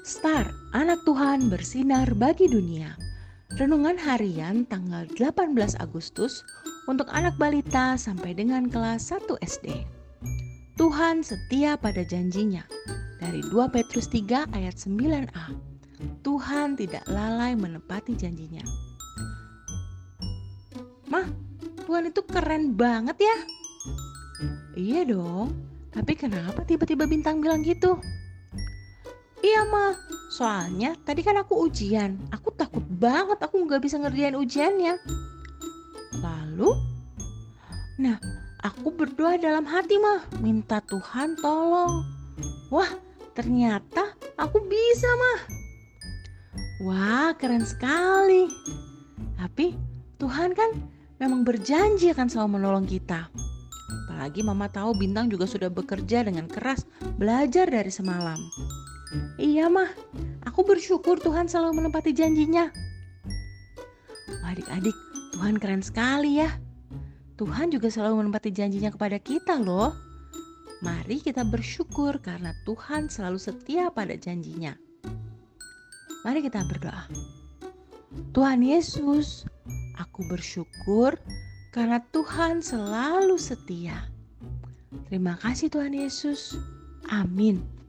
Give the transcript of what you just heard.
Star, anak Tuhan bersinar bagi dunia. Renungan harian tanggal 18 Agustus untuk anak balita sampai dengan kelas 1 SD. Tuhan setia pada janjinya. Dari 2 Petrus 3 ayat 9a. Tuhan tidak lalai menepati janjinya. Mah, Tuhan itu keren banget ya. Iya dong, tapi kenapa tiba-tiba bintang bilang gitu? Iya mah, soalnya tadi kan aku ujian. Aku takut banget aku nggak bisa ngerjain ujiannya. Lalu, nah aku berdoa dalam hati mah, minta Tuhan tolong. Wah, ternyata aku bisa mah. Wah, keren sekali. Tapi Tuhan kan memang berjanji akan selalu menolong kita. Apalagi mama tahu Bintang juga sudah bekerja dengan keras belajar dari semalam. Iya mah, aku bersyukur Tuhan selalu menepati janjinya. Adik-adik, Tuhan keren sekali ya. Tuhan juga selalu menepati janjinya kepada kita loh. Mari kita bersyukur karena Tuhan selalu setia pada janjinya. Mari kita berdoa. Tuhan Yesus, aku bersyukur karena Tuhan selalu setia. Terima kasih Tuhan Yesus. Amin.